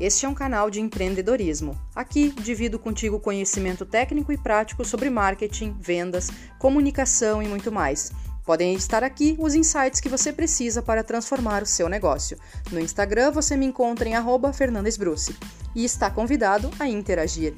Este é um canal de empreendedorismo. Aqui divido contigo conhecimento técnico e prático sobre marketing, vendas, comunicação e muito mais. Podem estar aqui os insights que você precisa para transformar o seu negócio. No Instagram você me encontra em Fernandesbruce e está convidado a interagir.